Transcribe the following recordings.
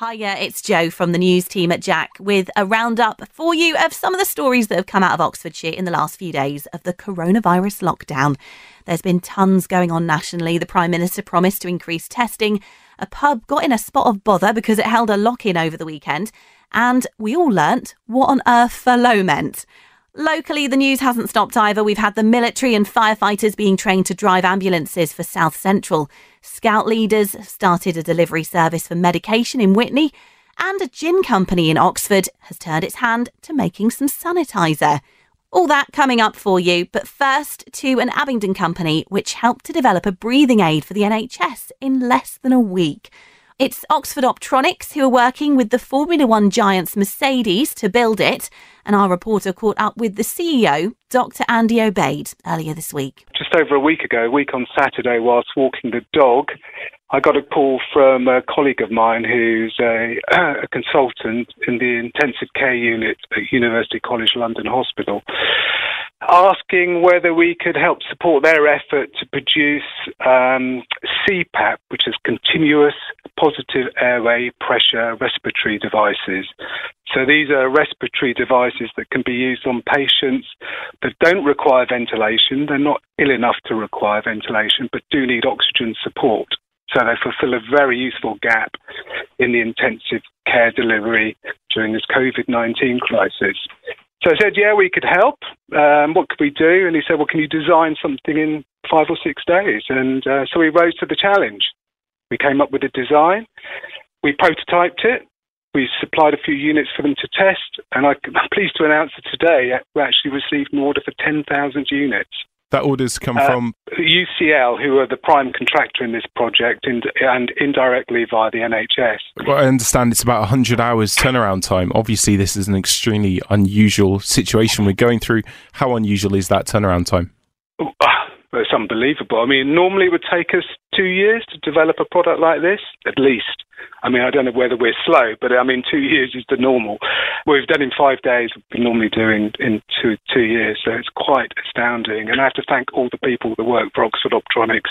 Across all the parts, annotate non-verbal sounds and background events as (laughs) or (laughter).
Hiya, it's Joe from the news team at Jack with a roundup for you of some of the stories that have come out of Oxfordshire in the last few days of the coronavirus lockdown. There's been tons going on nationally. The Prime Minister promised to increase testing. A pub got in a spot of bother because it held a lock in over the weekend. And we all learnt what on earth furlough meant. Locally, the news hasn't stopped either. We've had the military and firefighters being trained to drive ambulances for South Central. Scout leaders started a delivery service for medication in Witney, And a gin company in Oxford has turned its hand to making some sanitiser. All that coming up for you, but first to an Abingdon company which helped to develop a breathing aid for the NHS in less than a week. It's Oxford Optronix who are working with the Formula One giants Mercedes to build it, and our reporter caught up with the CEO, Dr. Andy Obeid, earlier this week. Just over a week ago, a week on Saturday, whilst walking the dog, I got a call from a colleague of mine who's a, (clears throat) a consultant in the intensive care unit at University College London Hospital asking whether we could help support their effort to produce um, CPAP, which is continuous positive airway pressure respiratory devices. So these are respiratory devices that can be used on patients that don't require ventilation. They're not ill enough to require ventilation, but do need oxygen support. So they fulfill a very useful gap in the intensive care delivery during this COVID 19 crisis. So I said, yeah, we could help. Um, what could we do? And he said, well, can you design something in five or six days? And uh, so we rose to the challenge. We came up with a design. We prototyped it. We supplied a few units for them to test. And (laughs) I'm pleased to announce that today we actually received an order for 10,000 units. That order's come uh, from UCL, who are the prime contractor in this project, and, and indirectly via the NHS. Well, I understand it's about 100 hours turnaround time. Obviously, this is an extremely unusual situation we're going through. How unusual is that turnaround time? It's unbelievable. I mean, normally it would take us two years to develop a product like this, at least. I mean, I don't know whether we're slow, but I mean, two (laughs) years is the normal. We've done in five days, we're normally doing in two, two years, so it's quite astounding. And I have to thank all the people that work for Oxford Optronix,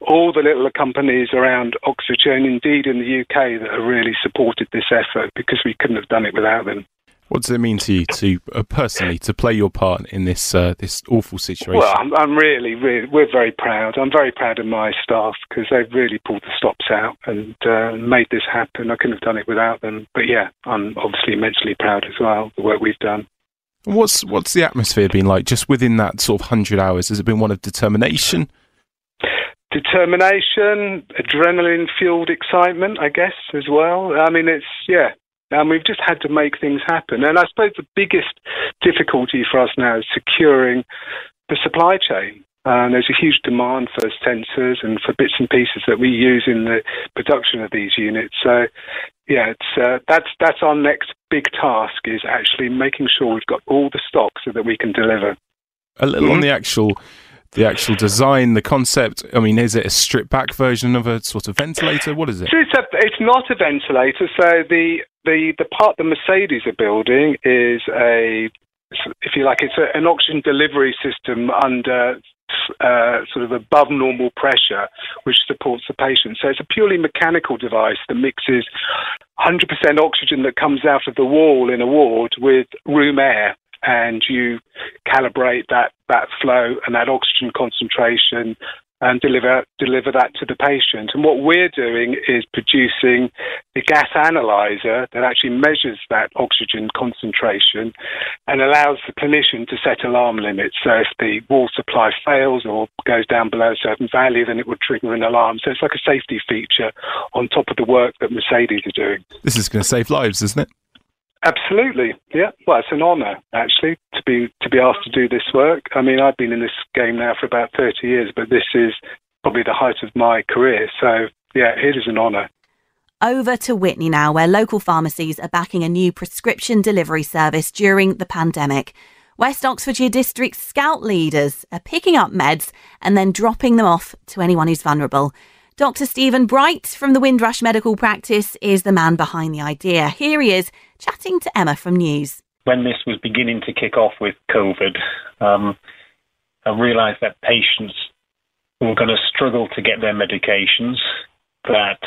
all the little companies around Oxfordshire and indeed in the UK that have really supported this effort because we couldn't have done it without them. What does it mean to you to uh, personally to play your part in this uh, this awful situation? Well, I'm, I'm, really, really, we're very proud. I'm very proud of my staff because they've really pulled the stops out and uh, made this happen. I couldn't have done it without them. But yeah, I'm obviously immensely proud as well the work we've done. What's what's the atmosphere been like just within that sort of hundred hours? Has it been one of determination? Determination, adrenaline fueled excitement, I guess, as well. I mean, it's yeah, and we've just had to make things happen. And I suppose the biggest difficulty for us now is securing the supply chain. And there's a huge demand for sensors and for bits and pieces that we use in the production of these units. So, yeah, it's uh, that's that's our next big task is actually making sure we've got all the stock so that we can deliver. A little mm-hmm. on the actual the actual design, the concept? I mean, is it a stripped back version of a sort of ventilator? What is it? It's, a, it's not a ventilator. So the, the, the part the Mercedes are building is a, if you like, it's a, an oxygen delivery system under uh, sort of above normal pressure, which supports the patient. So it's a purely mechanical device that mixes 100% oxygen that comes out of the wall in a ward with room air and you calibrate that, that flow and that oxygen concentration and deliver deliver that to the patient. And what we're doing is producing the gas analyzer that actually measures that oxygen concentration and allows the clinician to set alarm limits. So if the wall supply fails or goes down below a certain value, then it would trigger an alarm. So it's like a safety feature on top of the work that Mercedes are doing. This is going to save lives, isn't it? Absolutely, yeah. Well, it's an honour actually to be to be asked to do this work. I mean, I've been in this game now for about thirty years, but this is probably the height of my career. So, yeah, it is an honour. Over to Witney now, where local pharmacies are backing a new prescription delivery service during the pandemic. West Oxfordshire District Scout leaders are picking up meds and then dropping them off to anyone who's vulnerable. Dr. Stephen Bright from the Windrush Medical Practice is the man behind the idea. Here he is chatting to Emma from News. When this was beginning to kick off with COVID, um, I realised that patients were going to struggle to get their medications, that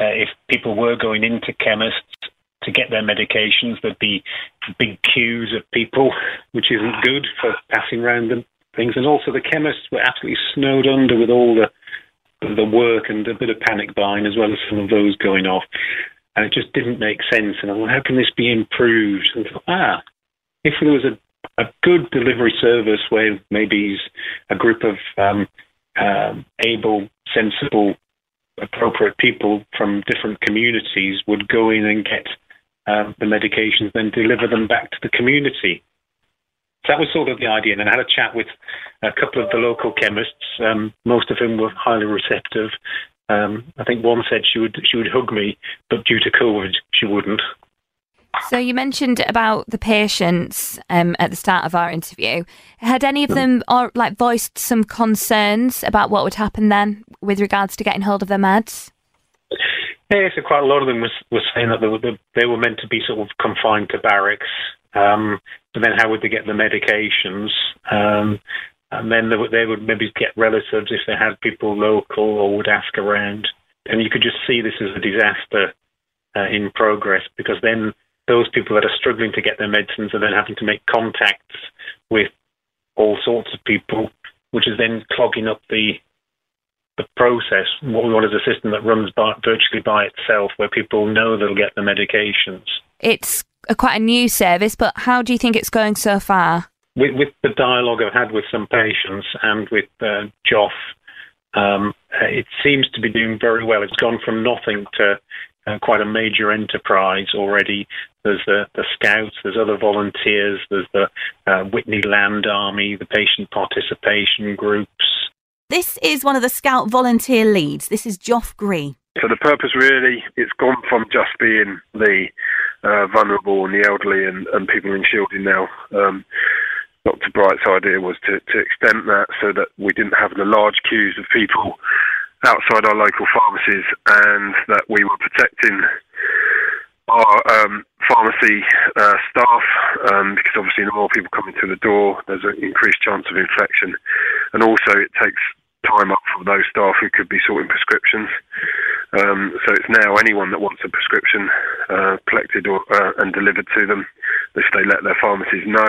uh, if people were going into chemists to get their medications, there'd be big queues of people, which isn't good for passing around them things. And also, the chemists were absolutely snowed under with all the the work and a bit of panic buying, as well as some of those going off. And it just didn't make sense. And I thought, how can this be improved? And I thought, ah, if there was a a good delivery service where maybe a group of um, um, able, sensible, appropriate people from different communities would go in and get um, the medications, then deliver them back to the community. So that was sort of the idea. And I had a chat with a couple of the local chemists, um, most of whom were highly receptive. Um, I think one said she would she would hug me, but due to COVID, she wouldn't. So you mentioned about the patients um, at the start of our interview. Had any of them or like voiced some concerns about what would happen then with regards to getting hold of their meds? Yeah, so quite a lot of them was, was saying that they were, they were meant to be sort of confined to barracks, um, but then how would they get the medications? Um, and then they would, they would maybe get relatives if they had people local or would ask around. And you could just see this as a disaster uh, in progress because then those people that are struggling to get their medicines are then having to make contacts with all sorts of people, which is then clogging up the the process. What we want is a system that runs by, virtually by itself, where people know they'll get the medications. It's a, quite a new service, but how do you think it's going so far? With, with the dialogue I've had with some patients and with uh, Joff, um, it seems to be doing very well. It's gone from nothing to uh, quite a major enterprise already. There's the, the Scouts, there's other volunteers, there's the uh, Witney Land Army, the patient participation groups. This is one of the Scout volunteer leads. This is Joff Gree. So the purpose really, it's gone from just being the uh, vulnerable and the elderly and, and people in shielding now. Um, Dr. Bright's idea was to, to extend that so that we didn't have the large queues of people outside our local pharmacies and that we were protecting our um, pharmacy uh, staff um, because obviously the more people coming through the door, there's an increased chance of infection, and also it takes time up for those staff who could be sorting prescriptions. Um, so it's now anyone that wants a prescription uh, collected or, uh, and delivered to them, if they let their pharmacies know,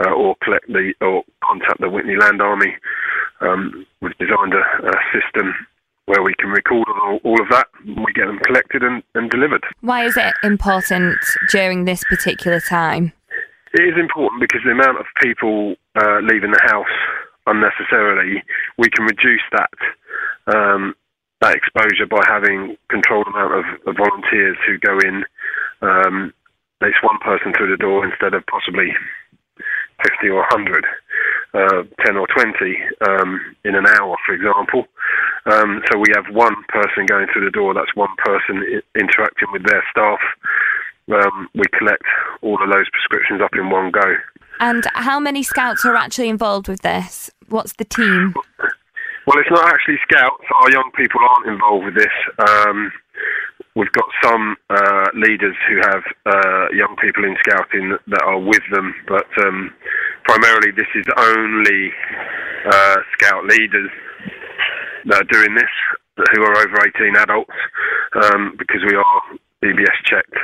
uh, or collect the or contact the Witney Land Army. Um, we've designed a, a system where we can record all, all of that. And we get them collected and, and delivered. Why is it important during this particular time? It is important because the amount of people uh, leaving the house unnecessarily, we can reduce that um, that exposure by having controlled amount of, of volunteers who go in. Um, it's one person through the door instead of possibly 50 or 100, uh, 10 or 20 um, in an hour, for example. Um, so we have one person going through the door, that's one person I- interacting with their staff. Um, we collect all of those prescriptions up in one go. And how many scouts are actually involved with this? What's the team? Well, it's not actually scouts. Our young people aren't involved with this. Um, we've got some uh, leaders who have uh, young people in scouting that are with them, but um, primarily this is only uh, scout leaders that are doing this, who are over 18 adults, um, because we are DBS checked,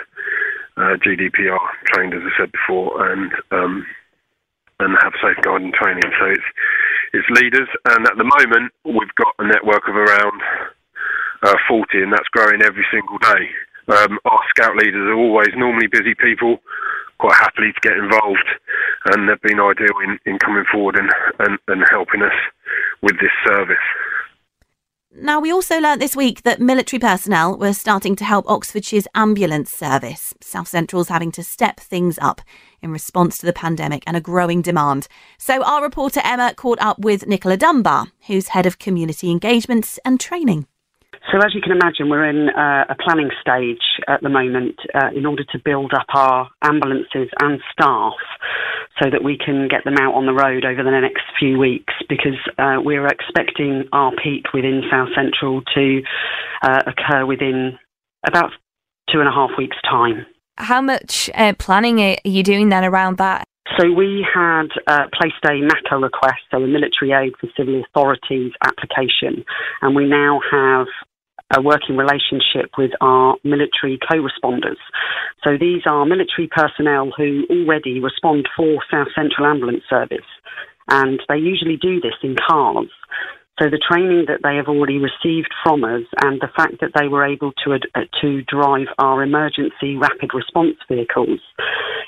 uh, GDPR trained, as I said before, and um, and have safeguarding training. So it's it's leaders, and at the moment we've got a network of around uh, 40, and that's growing every single day. Um, our scout leaders are always normally busy people, quite happily to get involved, and they've been ideal in, in coming forward and, and, and helping us with this service. Now, we also learnt this week that military personnel were starting to help Oxfordshire's ambulance service. South Central's having to step things up in response to the pandemic and a growing demand. So, our reporter Emma caught up with Nicola Dunbar, who's head of community engagements and training. So, as you can imagine, we're in uh, a planning stage at the moment uh, in order to build up our ambulances and staff so that we can get them out on the road over the next few weeks because uh, we're expecting our peak within South Central to uh, occur within about two and a half weeks' time. How much uh, planning are you doing then around that? So we had uh, placed a MACA request, so a military aid for civil authorities application, and we now have a working relationship with our military co-responders. So these are military personnel who already respond for South Central Ambulance Service, and they usually do this in cars. So the training that they have already received from us, and the fact that they were able to uh, to drive our emergency rapid response vehicles,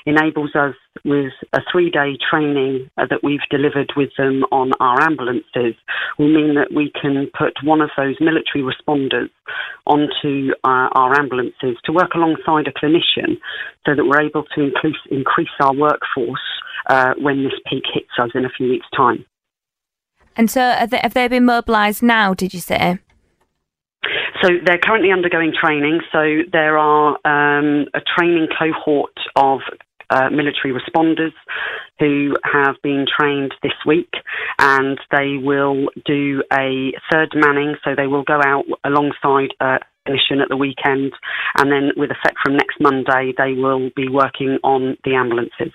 enables us with a three-day training uh, that we've delivered with them on our ambulances. Will mean that we can put one of those military responders onto uh, our ambulances to work alongside a clinician, so that we're able to increase increase our workforce uh, when this peak hits us in a few weeks' time. And so, have they, have they been mobilised now? Did you say? So they're currently undergoing training. So there are um, a training cohort of uh, military responders who have been trained this week, and they will do a third manning. So they will go out alongside a mission at the weekend, and then with effect from next Monday, they will be working on the ambulances.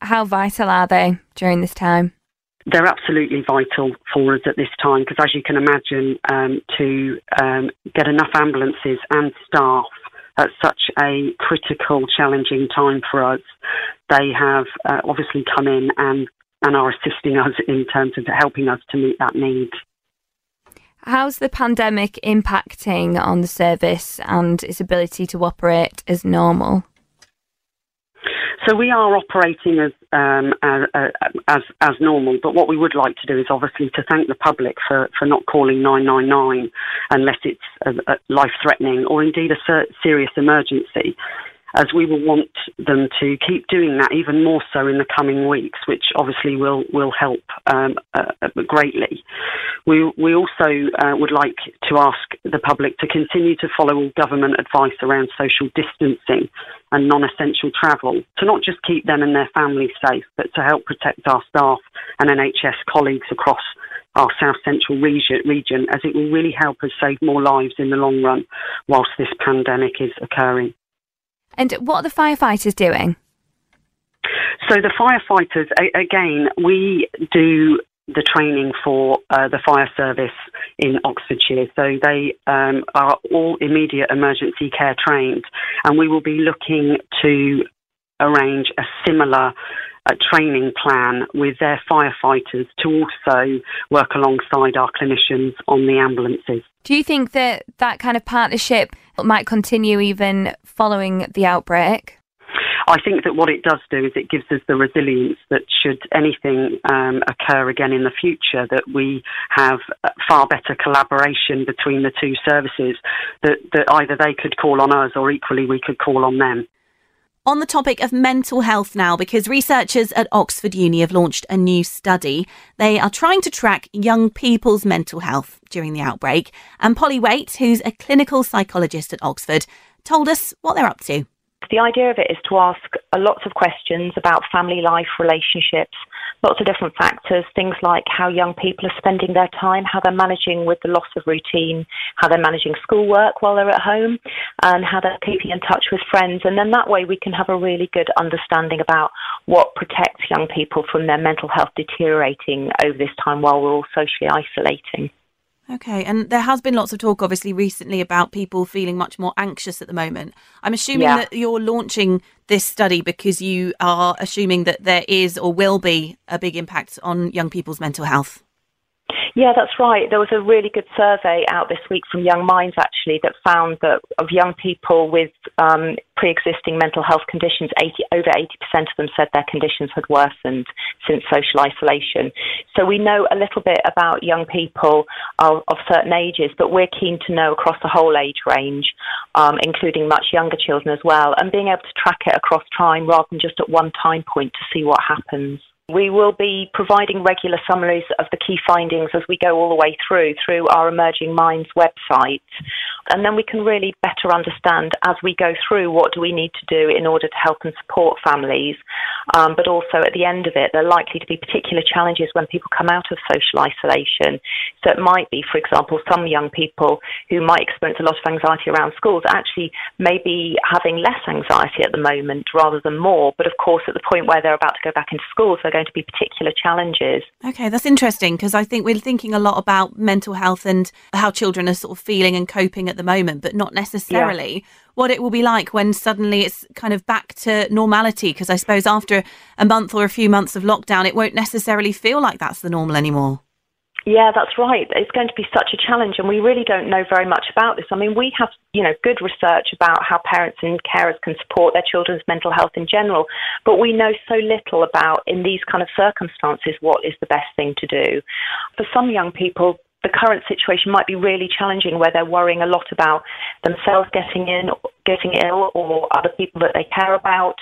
How vital are they during this time? They're absolutely vital for us at this time because, as you can imagine, um, to um, get enough ambulances and staff at such a critical, challenging time for us, they have uh, obviously come in and, and are assisting us in terms of helping us to meet that need. How's the pandemic impacting on the service and its ability to operate as normal? So we are operating as, um, as, as, as normal, but what we would like to do is obviously to thank the public for, for not calling 999 unless it's life threatening or indeed a ser- serious emergency as we will want them to keep doing that even more so in the coming weeks, which obviously will will help um, uh, greatly. We we also uh, would like to ask the public to continue to follow all government advice around social distancing and non-essential travel to not just keep them and their families safe, but to help protect our staff and NHS colleagues across our South Central region, region, as it will really help us save more lives in the long run whilst this pandemic is occurring. And what are the firefighters doing? So the firefighters, again, we do the training for uh, the fire service in Oxfordshire. So they um, are all immediate emergency care trained, and we will be looking to arrange a similar uh, training plan with their firefighters to also work alongside our clinicians on the ambulances. Do you think that that kind of partnership might continue even following the outbreak? I think that what it does do is it gives us the resilience that should anything um, occur again in the future, that we have far better collaboration between the two services, that, that either they could call on us or equally we could call on them. On the topic of mental health now, because researchers at Oxford Uni have launched a new study. They are trying to track young people's mental health during the outbreak. And Polly Waite, who's a clinical psychologist at Oxford, told us what they're up to. The idea of it is to ask lots of questions about family life, relationships, lots of different factors, things like how young people are spending their time, how they're managing with the loss of routine, how they're managing schoolwork while they're at home, and how they're keeping in touch with friends. And then that way we can have a really good understanding about what protects young people from their mental health deteriorating over this time while we're all socially isolating. Okay, and there has been lots of talk, obviously, recently about people feeling much more anxious at the moment. I'm assuming yeah. that you're launching this study because you are assuming that there is or will be a big impact on young people's mental health. Yeah, that's right. There was a really good survey out this week from Young Minds actually that found that of young people with um, pre-existing mental health conditions, 80, over 80% of them said their conditions had worsened since social isolation. So we know a little bit about young people of, of certain ages, but we're keen to know across the whole age range, um, including much younger children as well, and being able to track it across time rather than just at one time point to see what happens. We will be providing regular summaries of the key findings as we go all the way through, through our Emerging Minds website. And then we can really better understand as we go through what do we need to do in order to help and support families. Um, but also at the end of it, there are likely to be particular challenges when people come out of social isolation. So it might be, for example, some young people who might experience a lot of anxiety around schools actually may be having less anxiety at the moment rather than more. But of course, at the point where they're about to go back into schools, they're going to be particular challenges. Okay, that's interesting because I think we're thinking a lot about mental health and how children are sort of feeling and coping at the moment, but not necessarily yeah. what it will be like when suddenly it's kind of back to normality. Because I suppose after a month or a few months of lockdown, it won't necessarily feel like that's the normal anymore. Yeah, that's right. It's going to be such a challenge, and we really don't know very much about this. I mean, we have, you know, good research about how parents and carers can support their children's mental health in general, but we know so little about, in these kind of circumstances, what is the best thing to do. For some young people, the current situation might be really challenging where they're worrying a lot about themselves getting in getting ill or other people that they care about.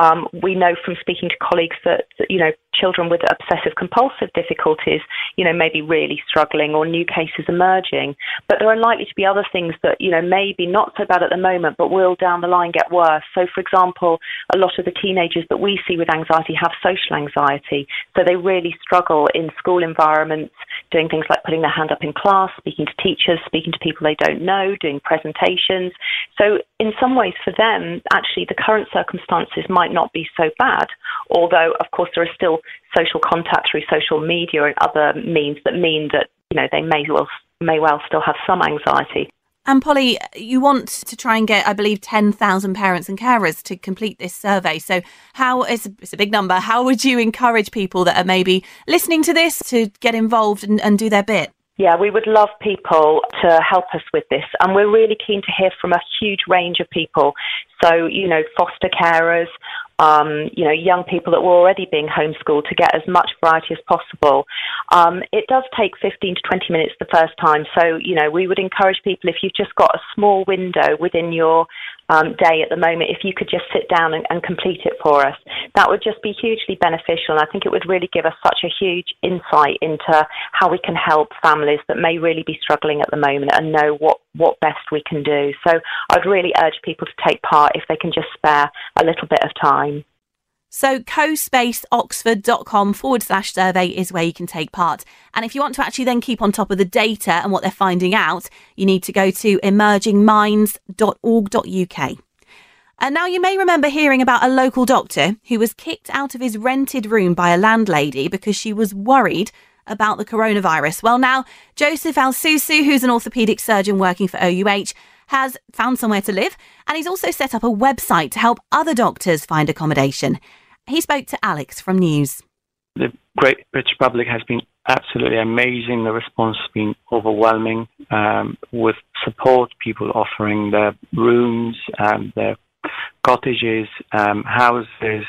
Um, we know from speaking to colleagues that, you know, children with obsessive compulsive difficulties, you know, may be really struggling or new cases emerging. But there are likely to be other things that, you know, maybe not so bad at the moment, but will down the line get worse. So, for example, a lot of the teenagers that we see with anxiety have social anxiety. So they really struggle in school environments, doing things like putting their hand up in class, speaking to teachers, speaking to people they don't know, doing presentations. So in some ways, for them, actually, the current circumstances might not be so bad. Although, of course, there is still social contact through social media and other means that mean that you know they may well may well still have some anxiety. And Polly, you want to try and get, I believe, 10,000 parents and carers to complete this survey. So, how it's a, it's a big number. How would you encourage people that are maybe listening to this to get involved and, and do their bit? Yeah, we would love people to help us with this. And we're really keen to hear from a huge range of people. So, you know, foster carers, um, you know, young people that were already being homeschooled to get as much variety as possible. Um, it does take 15 to 20 minutes the first time. So, you know, we would encourage people if you've just got a small window within your um, day at the moment, if you could just sit down and, and, complete it for us, that would just be hugely beneficial. And I think it would really give us such a huge insight into how we can help families that may really be struggling at the moment and know what, what best we can do. So I'd really urge people to take part if they can just spare a little bit of time. So cospaceoxford.com forward slash survey is where you can take part. And if you want to actually then keep on top of the data and what they're finding out, you need to go to emergingminds.org.uk. And now you may remember hearing about a local doctor who was kicked out of his rented room by a landlady because she was worried about the coronavirus. Well, now Joseph Alsousou, who's an orthopaedic surgeon working for OUH, has found somewhere to live and he's also set up a website to help other doctors find accommodation. He spoke to Alex from News. The Great British public has been absolutely amazing. The response has been overwhelming um, with support, people offering their rooms, and their cottages, um, houses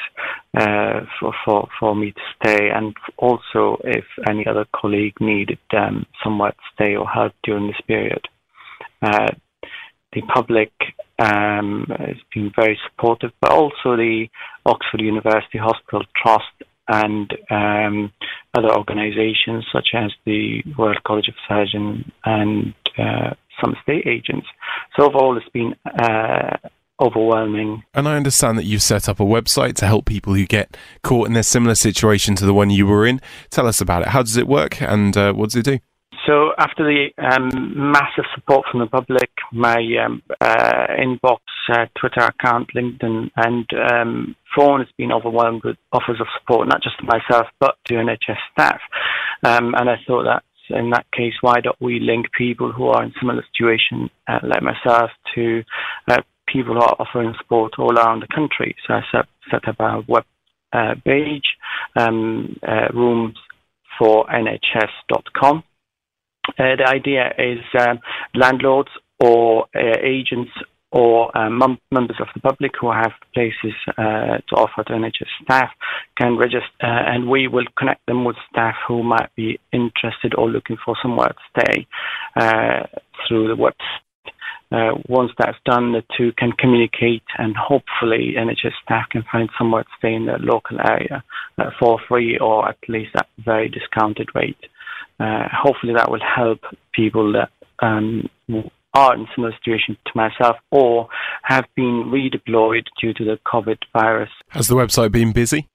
uh, for, for, for me to stay, and also if any other colleague needed um, somewhere to stay or help during this period. Uh, the public um, has been very supportive, but also the Oxford University Hospital Trust and um, other organisations such as the Royal College of Surgeons and uh, some state agents. So overall, it's been uh, overwhelming. And I understand that you've set up a website to help people who get caught in a similar situation to the one you were in. Tell us about it. How does it work, and uh, what does it do? So after the um, massive support from the public, my um, uh, inbox, uh, Twitter account, LinkedIn, and um, phone has been overwhelmed with offers of support, not just to myself, but to NHS staff. Um, and I thought that in that case, why don't we link people who are in similar situation, uh, like myself, to people are offering support all around the country? So I set, set up a web uh, page, um, uh, rooms for nhs.com uh, the idea is um, landlords or uh, agents or um, mem- members of the public who have places uh, to offer to NHS staff can register, uh, and we will connect them with staff who might be interested or looking for somewhere to stay uh, through the website. Uh, once that's done, the two can communicate, and hopefully, NHS staff can find somewhere to stay in the local area uh, for free or at least at very discounted rate. Uh, hopefully that will help people that um, are in similar situation to myself or have been redeployed due to the COVID virus. Has the website been busy?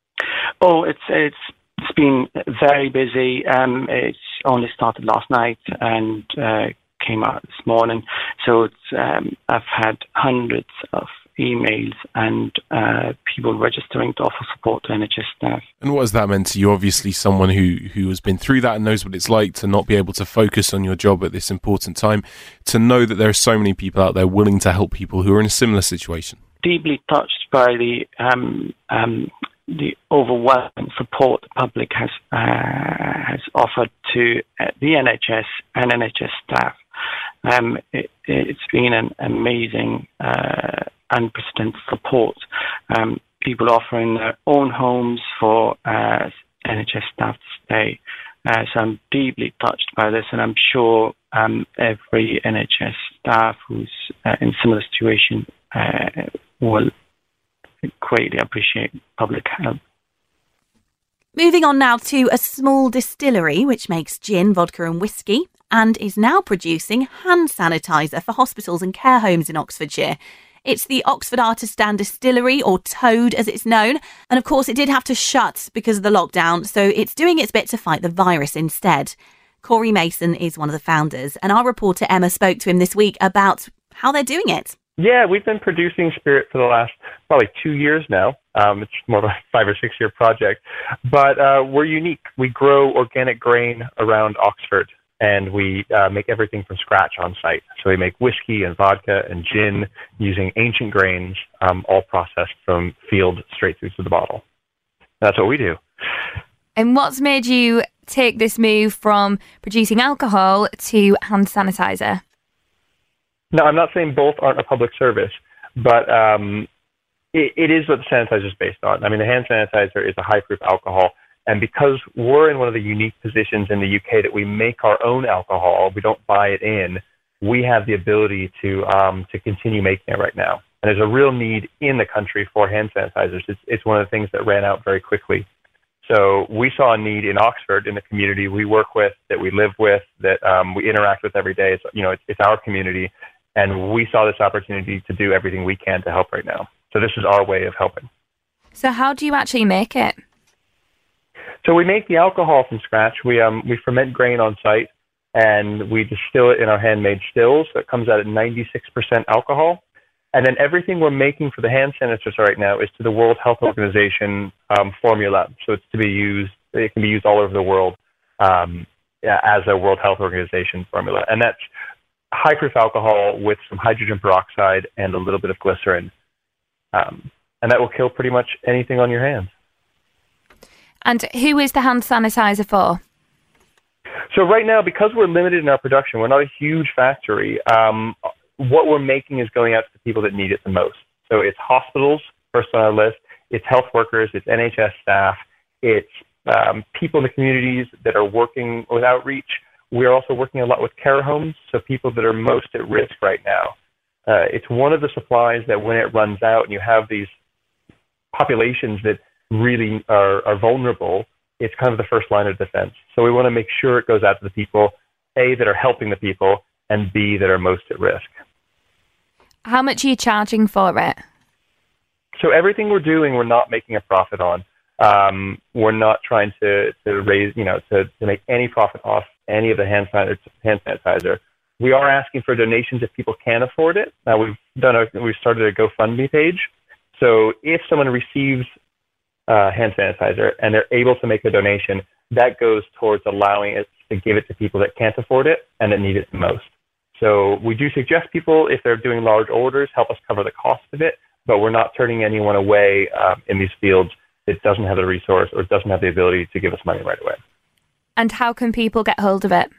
Oh, it's it's it's been very busy. Um, it's only started last night and uh, came out this morning. So it's um, I've had hundreds of emails and uh, people registering to offer support to NHS staff. And what has that meant to you? Obviously, someone who, who has been through that and knows what it's like to not be able to focus on your job at this important time, to know that there are so many people out there willing to help people who are in a similar situation. Deeply touched by the um, um, the overwhelming support the public has uh, has offered to uh, the NHS and NHS staff. Um, it, has been an amazing, uh, unprecedented support. Um, people offering their own homes for uh, NHS staff to stay. Uh, so I'm deeply touched by this, and I'm sure um, every NHS staff who's uh, in similar situation will greatly appreciate public help. Moving on now to a small distillery which makes gin, vodka, and whiskey and is now producing hand sanitizer for hospitals and care homes in Oxfordshire. It's the Oxford Artisan Distillery, or Toad as it's known. And of course, it did have to shut because of the lockdown, so it's doing its bit to fight the virus instead. Cory Mason is one of the founders, and our reporter Emma spoke to him this week about how they're doing it. Yeah, we've been producing spirit for the last probably two years now. Um, it's more of a five or six year project, but uh, we're unique. We grow organic grain around Oxford, and we uh, make everything from scratch on site. So we make whiskey and vodka and gin using ancient grains, um, all processed from field straight through to the bottle. That's what we do. And what's made you take this move from producing alcohol to hand sanitizer? No, I'm not saying both aren't a public service, but um, it, it is what the sanitizer is based on. I mean, the hand sanitizer is a high proof alcohol. And because we're in one of the unique positions in the UK that we make our own alcohol, we don't buy it in, we have the ability to, um, to continue making it right now. And there's a real need in the country for hand sanitizers. It's, it's one of the things that ran out very quickly. So we saw a need in Oxford, in the community we work with, that we live with, that um, we interact with every day. It's, you know, it's, it's our community and we saw this opportunity to do everything we can to help right now. So this is our way of helping. So how do you actually make it? So we make the alcohol from scratch. We um we ferment grain on site and we distill it in our handmade stills. It comes out at 96% alcohol. And then everything we're making for the hand sanitizers right now is to the World Health Organization um, formula. So it's to be used. It can be used all over the world um, as a World Health Organization formula, and that's high proof alcohol with some hydrogen peroxide and a little bit of glycerin. Um, and that will kill pretty much anything on your hands. And who is the hand sanitizer for? So right now, because we're limited in our production, we're not a huge factory. Um, what we're making is going out to the people that need it the most. So it's hospitals first on our list. It's health workers. It's NHS staff. It's um, people in the communities that are working with outreach. We're also working a lot with care homes, so people that are most at risk right now. Uh, it's one of the supplies that when it runs out and you have these populations that really are, are vulnerable, it's kind of the first line of defense. So we want to make sure it goes out to the people, A, that are helping the people, and B, that are most at risk. How much are you charging for it? So everything we're doing, we're not making a profit on. Um, we're not trying to, to raise, you know, to, to make any profit off any of the hand sanitizer. We are asking for donations if people can afford it. Now we've done a, we've started a GoFundMe page. So if someone receives uh, hand sanitizer and they're able to make a donation, that goes towards allowing us to give it to people that can't afford it and that need it the most. So we do suggest people, if they're doing large orders, help us cover the cost of it, but we're not turning anyone away um, in these fields that doesn't have the resource or doesn't have the ability to give us money right away. And how can people get hold of it?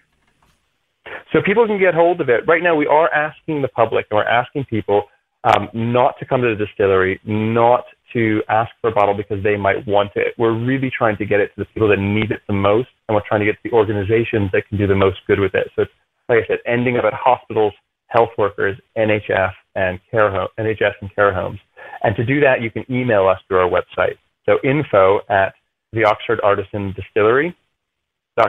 So people can get hold of it. Right now, we are asking the public and we're asking people um, not to come to the distillery, not to ask for a bottle because they might want it. We're really trying to get it to the people that need it the most, and we're trying to get to the organizations that can do the most good with it. So it's, like I said, ending up at hospitals, health workers, NHF, and care home, NHS and care homes. And to do that, you can email us through our website. So info at the Oxford Artisan Distillery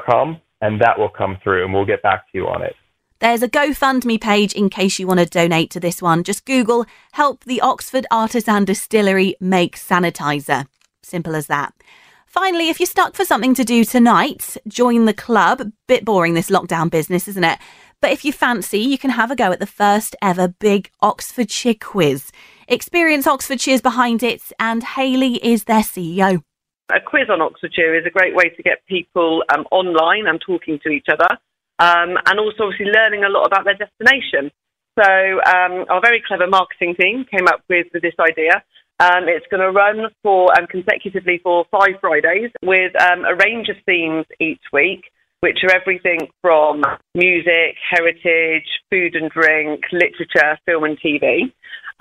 com, and that will come through, and we'll get back to you on it. There's a GoFundMe page in case you want to donate to this one. Just Google Help the Oxford Artisan Distillery Make Sanitizer. Simple as that. Finally, if you're stuck for something to do tonight, join the club. Bit boring, this lockdown business, isn't it? But if you fancy, you can have a go at the first ever big Oxfordshire quiz. Experience Oxfordshire's behind it, and Hayley is their CEO. A quiz on Oxfordshire is a great way to get people um, online and talking to each other, um, and also obviously learning a lot about their destination. So um, our very clever marketing team came up with, this idea. Um, it's going to run for um, consecutively for five Fridays with um, a range of themes each week, which are everything from music, heritage, food and drink, literature, film and TV.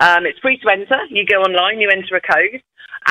Um, it's free to enter. You go online, you enter a code,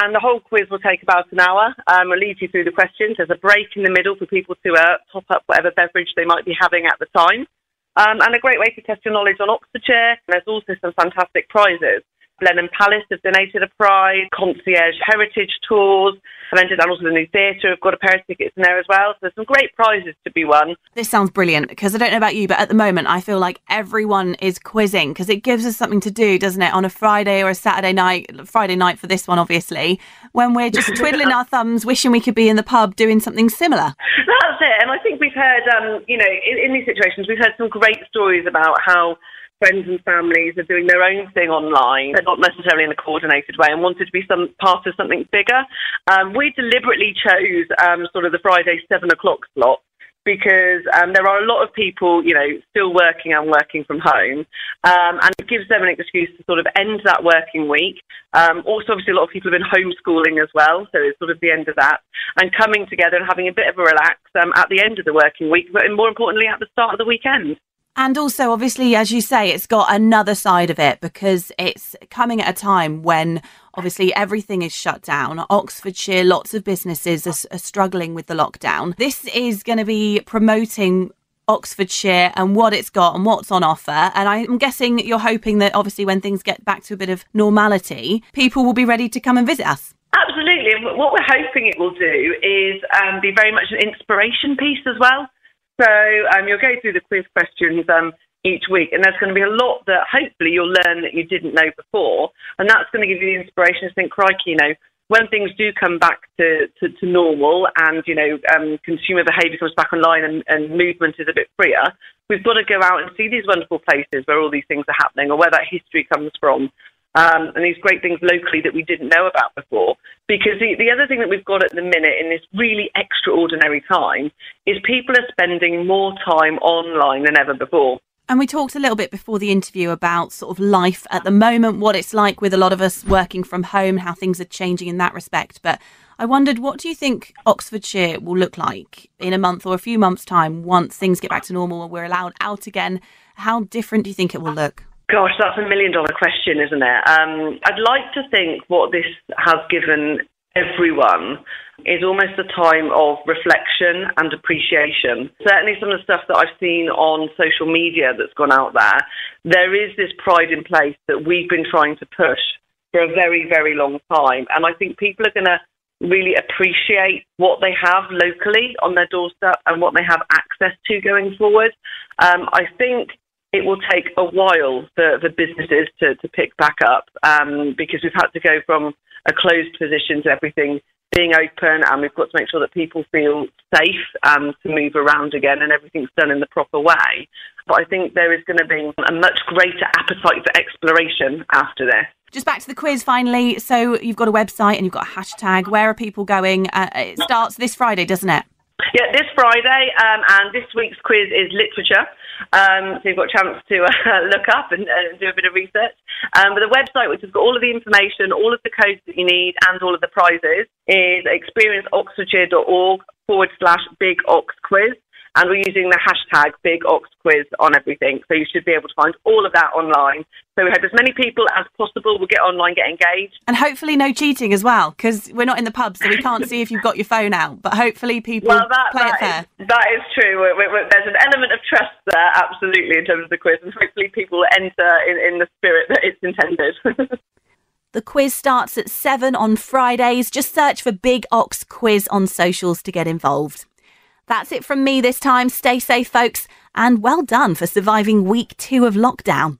and the whole quiz will take about an hour. Um, we'll lead you through the questions. There's a break in the middle for people to uh, top up whatever beverage they might be having at the time. Um, and a great way to test your knowledge on Oxfordshire. There's also some fantastic prizes. Blenheim Palace have donated a prize, concierge heritage tours, and also the new theatre have got a pair of tickets in there as well. So there's some great prizes to be won. This sounds brilliant because I don't know about you, but at the moment I feel like everyone is quizzing because it gives us something to do, doesn't it, on a Friday or a Saturday night, Friday night for this one, obviously, when we're just (laughs) twiddling our thumbs, wishing we could be in the pub doing something similar. That's it. And I think we've heard, um, you know, in, in these situations, we've heard some great stories about how friends and families are doing their own thing online, but not necessarily in a coordinated way, and wanted to be some part of something bigger. Um, we deliberately chose um, sort of the Friday seven o'clock slot because um, there are a lot of people, you know, still working and working from home, um, and it gives them an excuse to sort of end that working week. Um, also, obviously, a lot of people have been homeschooling as well, so it's sort of the end of that, and coming together and having a bit of a relax um, at the end of the working week, but more importantly, at the start of the weekend. And also, obviously, as you say, it's got another side of it because it's coming at a time when obviously everything is shut down. Oxfordshire, lots of businesses are, are struggling with the lockdown. This is going to be promoting Oxfordshire and what it's got and what's on offer. And I'm guessing you're hoping that obviously when things get back to a bit of normality, people will be ready to come and visit us. Absolutely. What we're hoping it will do is um, be very much an inspiration piece as well. So um, you'll go through the quiz questions um, each week, and there's going to be a lot that hopefully you'll learn that you didn't know before, and that's going to give you the inspiration to think, crikey, you know, when things do come back to, to, to normal and, you know, um, consumer behaviour comes back online and, and movement is a bit freer, we've got to go out and see these wonderful places where all these things are happening or where that history comes from um, and these great things locally that we didn't know about before. Because the, the other thing that we've got at the minute in this really extraordinary time is people are spending more time online than ever before. And we talked a little bit before the interview about sort of life at the moment, what it's like with a lot of us working from home, how things are changing in that respect. But I wondered, what do you think Oxfordshire will look like in a month or a few months' time once things get back to normal and we're allowed out again? How different do you think it will look? Gosh, that's a million dollar question, isn't it? Um, I'd like to think what this has given everyone is almost a time of reflection and appreciation. Certainly, some of the stuff that I've seen on social media that's gone out there, there is this pride in place that we've been trying to push for a very, very long time. And I think people are going to really appreciate what they have locally on their doorstep and what they have access to going forward. Um, I think it will take a while for, for businesses to, to pick back up um, because we've had to go from a closed position to everything being open and we've got to make sure that people feel safe um, to move around again and everything's done in the proper way. But I think there is going to be a much greater appetite for exploration after this. Just back to the quiz finally. So you've got a website and you've got a hashtag. Where are people going? Uh, it starts this Friday, doesn't it? Yeah, this Friday, um, and this week's quiz is literature. Um, so you've got a chance to (laughs) uh, look up and uh, do a bit of research. Um, but the website, which has got all of the information, all of the codes that you need, and all of the prizes, is experienceoxfordshire.org forward slash big ox quiz and we're using the hashtag Big Ox Quiz on everything. So you should be able to find all of that online. So we hope as many people as possible will get online, get engaged, and hopefully no cheating as well, because we're not in the pub, so we can't see if you've got your phone out. But hopefully people well, that, play that it fair. That is true. We're, we're, there's an element of trust there, absolutely, in terms of the quiz, and hopefully people will enter in, in the spirit that it's intended. (laughs) The quiz starts at 7 on Fridays. Just search for Big Ox Quiz on socials to get involved. That's it from me this time. Stay safe, folks, and well done for surviving week two of lockdown.